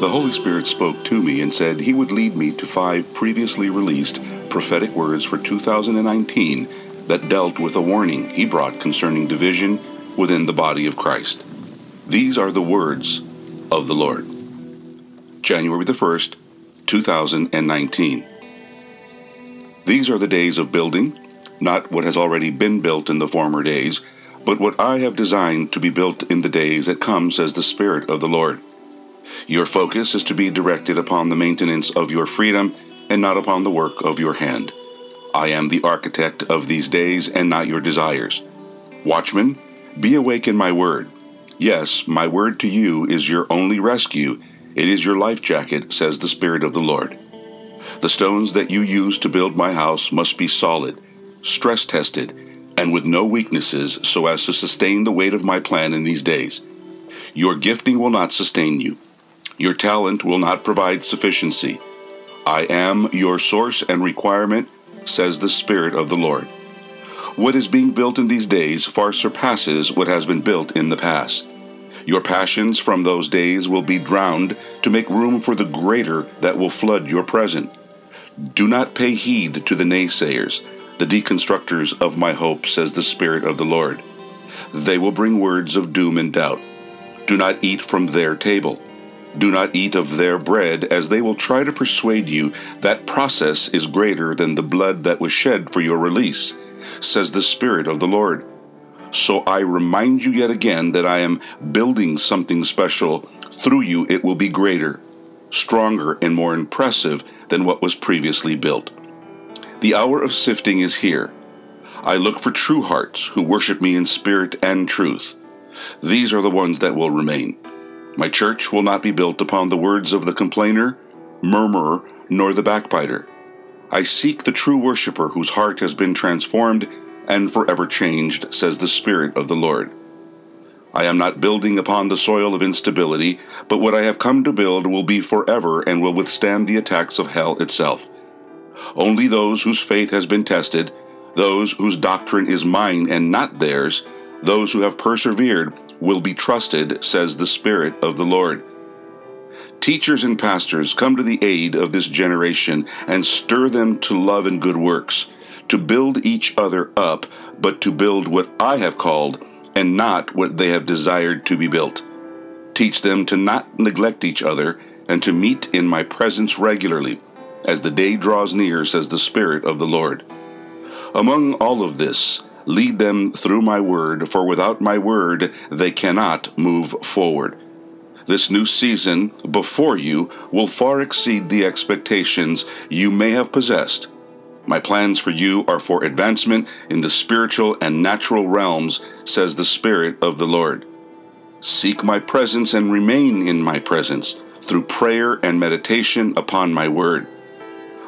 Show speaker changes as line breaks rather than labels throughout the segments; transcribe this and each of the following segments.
The Holy Spirit spoke to me and said he would lead me to five previously released prophetic words for 2019 that dealt with a warning he brought concerning division within the body of Christ. These are the words of the Lord. January the 1st, 2019. These are the days of building, not what has already been built in the former days, but what I have designed to be built in the days that come, says the Spirit of the Lord. Your focus is to be directed upon the maintenance of your freedom and not upon the work of your hand. I am the architect of these days and not your desires. Watchman, be awake in my word. Yes, my word to you is your only rescue. It is your life jacket, says the Spirit of the Lord. The stones that you use to build my house must be solid, stress tested, and with no weaknesses so as to sustain the weight of my plan in these days. Your gifting will not sustain you. Your talent will not provide sufficiency. I am your source and requirement, says the Spirit of the Lord. What is being built in these days far surpasses what has been built in the past. Your passions from those days will be drowned to make room for the greater that will flood your present. Do not pay heed to the naysayers, the deconstructors of my hope, says the Spirit of the Lord. They will bring words of doom and doubt. Do not eat from their table. Do not eat of their bread, as they will try to persuade you that process is greater than the blood that was shed for your release, says the Spirit of the Lord. So I remind you yet again that I am building something special. Through you, it will be greater, stronger, and more impressive than what was previously built. The hour of sifting is here. I look for true hearts who worship me in spirit and truth. These are the ones that will remain. My church will not be built upon the words of the complainer, murmurer, nor the backbiter. I seek the true worshiper whose heart has been transformed and forever changed, says the Spirit of the Lord. I am not building upon the soil of instability, but what I have come to build will be forever and will withstand the attacks of hell itself. Only those whose faith has been tested, those whose doctrine is mine and not theirs, those who have persevered will be trusted, says the Spirit of the Lord. Teachers and pastors, come to the aid of this generation and stir them to love and good works, to build each other up, but to build what I have called, and not what they have desired to be built. Teach them to not neglect each other, and to meet in my presence regularly, as the day draws near, says the Spirit of the Lord. Among all of this, Lead them through my word, for without my word they cannot move forward. This new season before you will far exceed the expectations you may have possessed. My plans for you are for advancement in the spiritual and natural realms, says the Spirit of the Lord. Seek my presence and remain in my presence through prayer and meditation upon my word.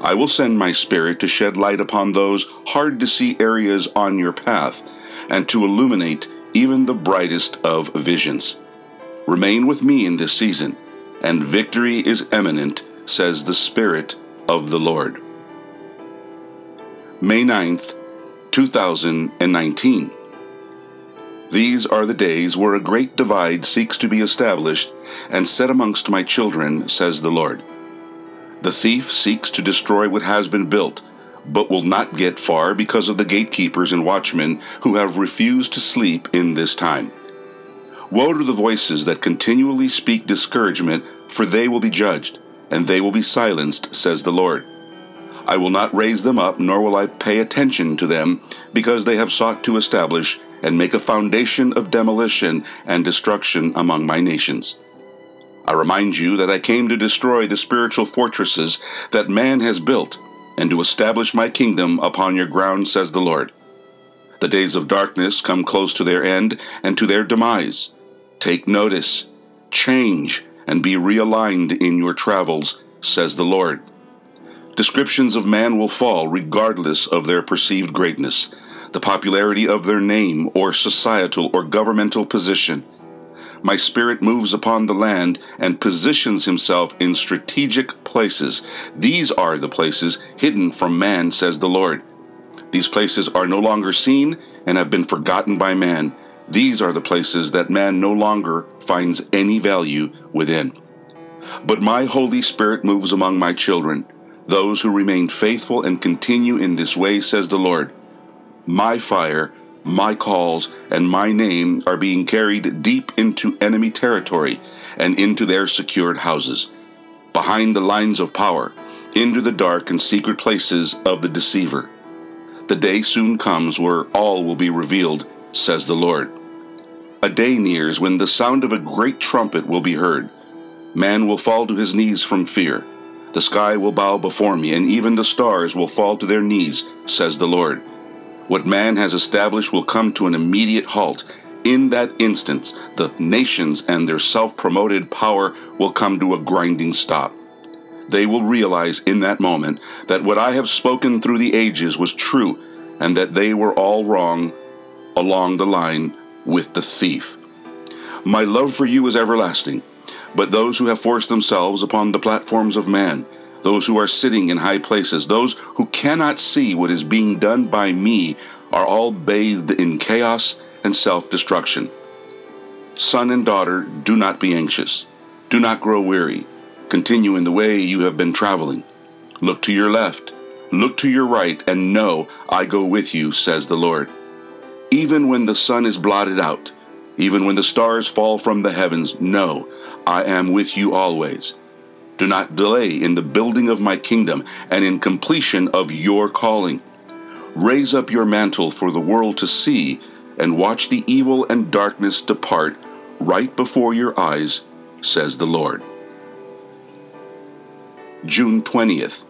I will send my Spirit to shed light upon those hard to see areas on your path and to illuminate even the brightest of visions. Remain with me in this season, and victory is imminent, says the Spirit of the Lord. May 9th, 2019. These are the days where a great divide seeks to be established and set amongst my children, says the Lord. The thief seeks to destroy what has been built, but will not get far because of the gatekeepers and watchmen who have refused to sleep in this time. Woe to the voices that continually speak discouragement, for they will be judged, and they will be silenced, says the Lord. I will not raise them up, nor will I pay attention to them, because they have sought to establish and make a foundation of demolition and destruction among my nations. I remind you that I came to destroy the spiritual fortresses that man has built, and to establish my kingdom upon your ground, says the Lord. The days of darkness come close to their end and to their demise. Take notice, change, and be realigned in your travels, says the Lord. Descriptions of man will fall regardless of their perceived greatness, the popularity of their name, or societal or governmental position my spirit moves upon the land and positions himself in strategic places. These are the places hidden from man, says the Lord. These places are no longer seen and have been forgotten by man. These are the places that man no longer finds any value within. But my Holy Spirit moves among my children, those who remain faithful and continue in this way, says the Lord. My fire, my calls, and my name are being carried deep into enemy territory and into their secured houses, behind the lines of power, into the dark and secret places of the deceiver. The day soon comes where all will be revealed, says the Lord. A day nears when the sound of a great trumpet will be heard. Man will fall to his knees from fear. The sky will bow before me, and even the stars will fall to their knees, says the Lord. What man has established will come to an immediate halt. In that instance, the nations and their self promoted power will come to a grinding stop. They will realize in that moment that what I have spoken through the ages was true, and that they were all wrong along the line with the thief. My love for you is everlasting, but those who have forced themselves upon the platforms of man, those who are sitting in high places, those who cannot see what is being done by me, are all bathed in chaos and self destruction. Son and daughter, do not be anxious. Do not grow weary. Continue in the way you have been traveling. Look to your left, look to your right, and know I go with you, says the Lord. Even when the sun is blotted out, even when the stars fall from the heavens, know I am with you always. Do not delay in the building of my kingdom and in completion of your calling. Raise up your mantle for the world to see, and watch the evil and darkness depart right before your eyes, says the Lord. June 20th,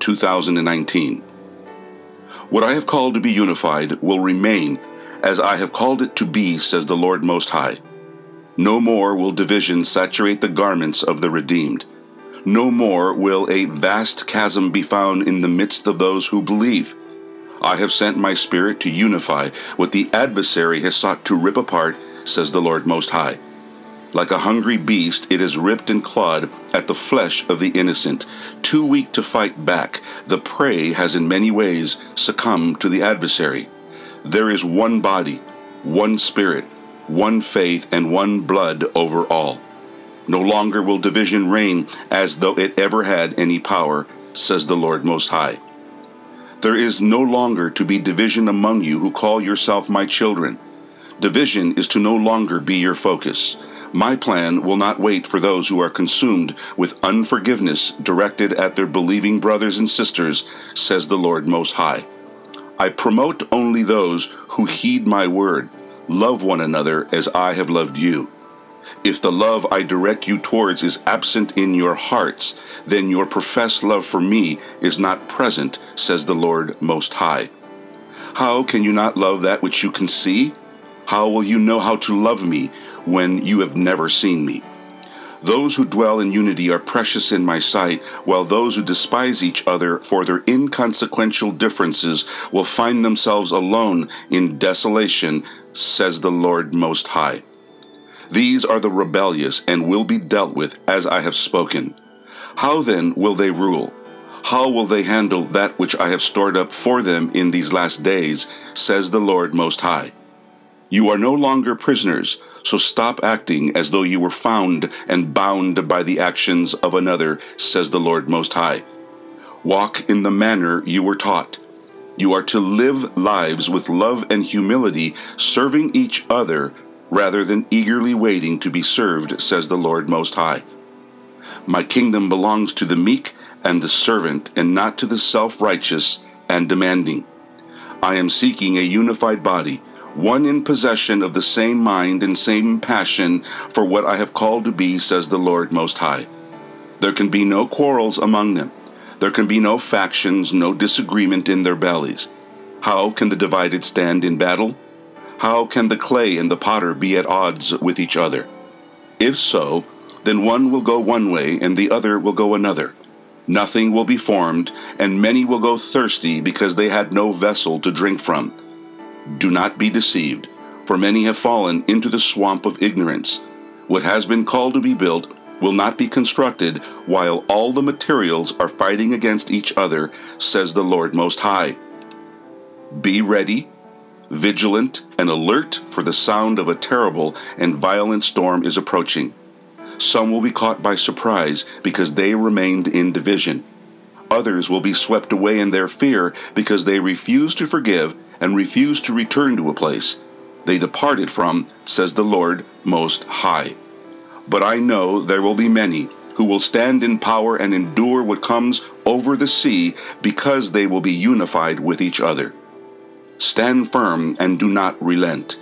2019. What I have called to be unified will remain as I have called it to be, says the Lord Most High. No more will division saturate the garments of the redeemed. No more will a vast chasm be found in the midst of those who believe. I have sent my Spirit to unify what the adversary has sought to rip apart, says the Lord Most High. Like a hungry beast, it has ripped and clawed at the flesh of the innocent. Too weak to fight back, the prey has in many ways succumbed to the adversary. There is one body, one spirit, one faith, and one blood over all. No longer will division reign as though it ever had any power, says the Lord Most High. There is no longer to be division among you who call yourself my children. Division is to no longer be your focus. My plan will not wait for those who are consumed with unforgiveness directed at their believing brothers and sisters, says the Lord Most High. I promote only those who heed my word. Love one another as I have loved you. If the love I direct you towards is absent in your hearts, then your professed love for me is not present, says the Lord Most High. How can you not love that which you can see? How will you know how to love me when you have never seen me? Those who dwell in unity are precious in my sight, while those who despise each other for their inconsequential differences will find themselves alone in desolation, says the Lord Most High. These are the rebellious and will be dealt with as I have spoken. How then will they rule? How will they handle that which I have stored up for them in these last days, says the Lord Most High? You are no longer prisoners so stop acting as though you were found and bound by the actions of another, says the Lord Most High. Walk in the manner you were taught. You are to live lives with love and humility, serving each other rather than eagerly waiting to be served, says the Lord Most High. My kingdom belongs to the meek and the servant, and not to the self righteous and demanding. I am seeking a unified body one in possession of the same mind and same passion for what I have called to be, says the Lord Most High. There can be no quarrels among them. There can be no factions, no disagreement in their bellies. How can the divided stand in battle? How can the clay and the potter be at odds with each other? If so, then one will go one way and the other will go another. Nothing will be formed, and many will go thirsty because they had no vessel to drink from. Do not be deceived, for many have fallen into the swamp of ignorance. What has been called to be built will not be constructed while all the materials are fighting against each other, says the Lord Most High. Be ready, vigilant, and alert, for the sound of a terrible and violent storm is approaching. Some will be caught by surprise because they remained in division. Others will be swept away in their fear because they refuse to forgive and refuse to return to a place they departed from, says the Lord Most High. But I know there will be many who will stand in power and endure what comes over the sea because they will be unified with each other. Stand firm and do not relent.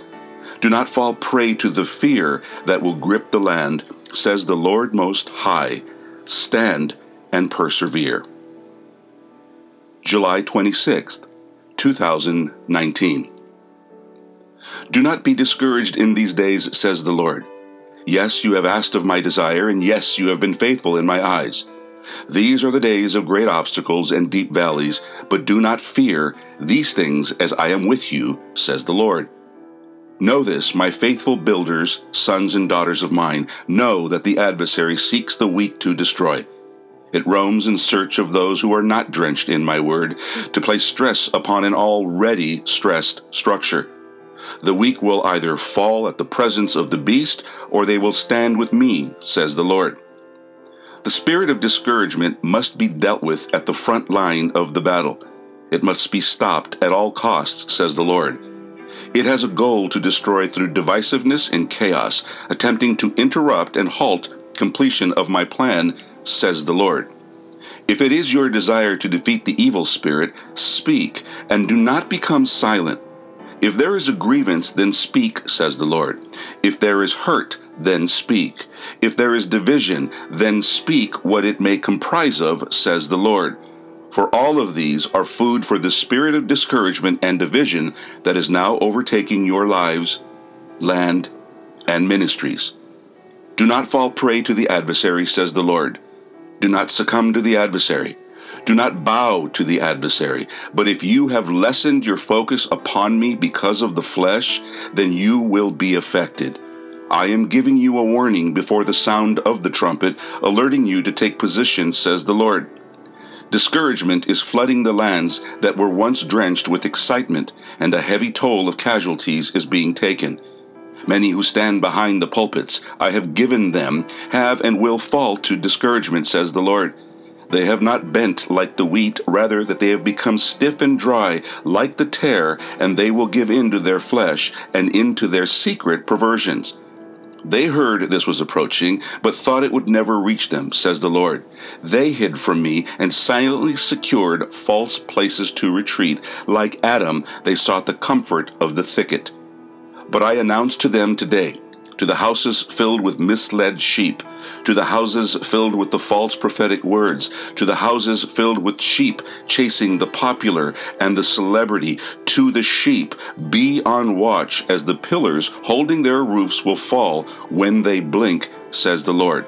Do not fall prey to the fear that will grip the land says the Lord Most High, stand and persevere. July 26th, 2019. Do not be discouraged in these days, says the Lord. Yes, you have asked of my desire, and yes, you have been faithful in my eyes. These are the days of great obstacles and deep valleys, but do not fear these things, as I am with you, says the Lord. Know this, my faithful builders, sons and daughters of mine, know that the adversary seeks the weak to destroy. It roams in search of those who are not drenched in my word, to place stress upon an already stressed structure. The weak will either fall at the presence of the beast, or they will stand with me, says the Lord. The spirit of discouragement must be dealt with at the front line of the battle. It must be stopped at all costs, says the Lord. It has a goal to destroy through divisiveness and chaos, attempting to interrupt and halt completion of my plan, says the Lord. If it is your desire to defeat the evil spirit, speak, and do not become silent. If there is a grievance, then speak, says the Lord. If there is hurt, then speak. If there is division, then speak what it may comprise of, says the Lord. For all of these are food for the spirit of discouragement and division that is now overtaking your lives, land, and ministries. Do not fall prey to the adversary, says the Lord. Do not succumb to the adversary. Do not bow to the adversary. But if you have lessened your focus upon me because of the flesh, then you will be affected. I am giving you a warning before the sound of the trumpet, alerting you to take position, says the Lord. Discouragement is flooding the lands that were once drenched with excitement, and a heavy toll of casualties is being taken. Many who stand behind the pulpits, I have given them, have and will fall to discouragement, says the Lord. They have not bent like the wheat, rather that they have become stiff and dry like the tare, and they will give in to their flesh and into their secret perversions. They heard this was approaching, but thought it would never reach them, says the Lord. They hid from me and silently secured false places to retreat. Like Adam, they sought the comfort of the thicket. But I announce to them today to the houses filled with misled sheep, to the houses filled with the false prophetic words, to the houses filled with sheep chasing the popular and the celebrity, to the sheep, be on watch, as the pillars holding their roofs will fall when they blink, says the Lord.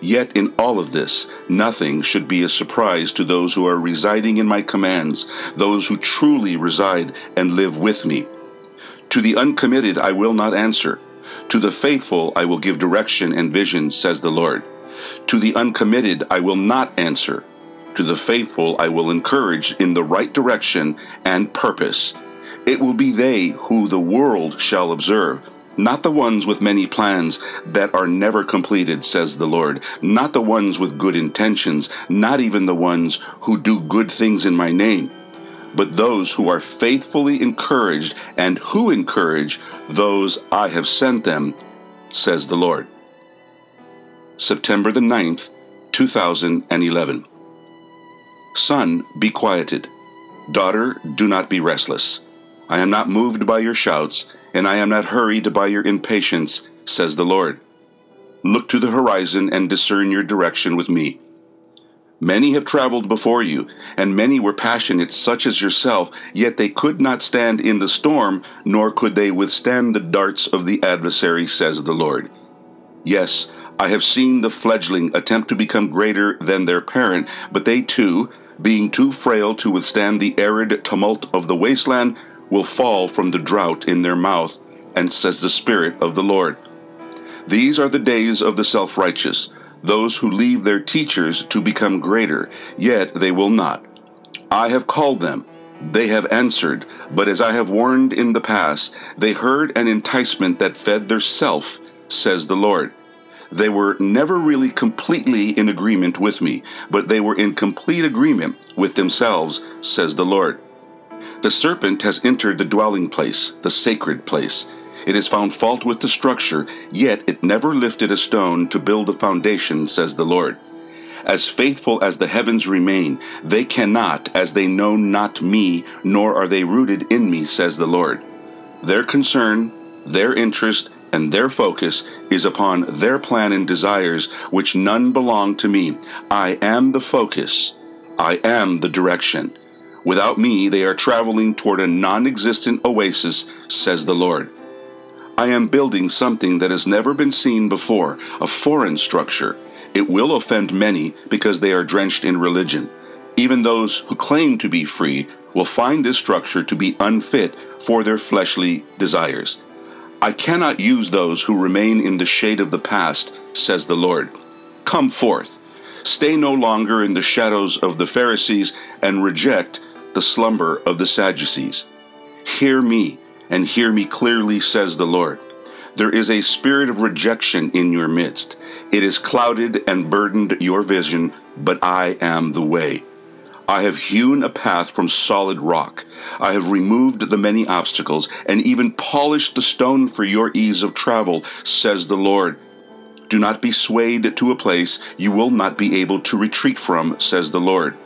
Yet in all of this, nothing should be a surprise to those who are residing in my commands, those who truly reside and live with me. To the uncommitted I will not answer to the faithful I will give direction and vision, says the Lord. To the uncommitted I will not answer. To the faithful I will encourage in the right direction and purpose. It will be they who the world shall observe, not the ones with many plans that are never completed, says the Lord, not the ones with good intentions, not even the ones who do good things in my name but those who are faithfully encouraged and who encourage those I have sent them, says the Lord. September the 9th, 2011. Son, be quieted. Daughter, do not be restless. I am not moved by your shouts, and I am not hurried by your impatience, says the Lord. Look to the horizon and discern your direction with me. Many have traveled before you, and many were passionate, such as yourself, yet they could not stand in the storm, nor could they withstand the darts of the adversary, says the Lord. Yes, I have seen the fledgling attempt to become greater than their parent, but they too, being too frail to withstand the arid tumult of the wasteland, will fall from the drought in their mouth, and says the Spirit of the Lord. These are the days of the self righteous those who leave their teachers to become greater, yet they will not. I have called them. They have answered, but as I have warned in the past, they heard an enticement that fed their self, says the Lord. They were never really completely in agreement with me, but they were in complete agreement with themselves, says the Lord. The serpent has entered the dwelling place, the sacred place. It has found fault with the structure, yet it never lifted a stone to build a foundation, says the Lord. As faithful as the heavens remain, they cannot, as they know not me, nor are they rooted in me, says the Lord. Their concern, their interest, and their focus is upon their plan and desires, which none belong to me. I am the focus. I am the direction. Without me, they are traveling toward a non existent oasis, says the Lord. I am building something that has never been seen before, a foreign structure. It will offend many because they are drenched in religion. Even those who claim to be free will find this structure to be unfit for their fleshly desires. I cannot use those who remain in the shade of the past, says the Lord. Come forth. Stay no longer in the shadows of the Pharisees and reject the slumber of the Sadducees. Hear me, and hear me clearly, says the Lord. There is a spirit of rejection in your midst. It has clouded and burdened your vision, but I am the way. I have hewn a path from solid rock. I have removed the many obstacles and even polished the stone for your ease of travel, says the Lord. Do not be swayed to a place you will not be able to retreat from, says the Lord.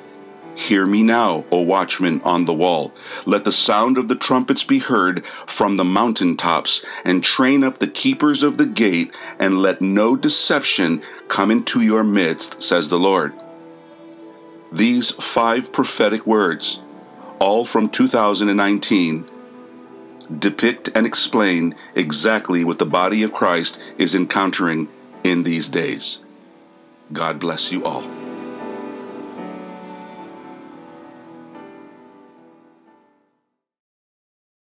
Hear me now, O watchman on the wall. Let the sound of the trumpets be heard from the mountain tops, and train up the keepers of the gate, and let no deception come into your midst, says the Lord. These five prophetic words, all from 2019, depict and explain exactly what the body of Christ is encountering in these days. God bless you all.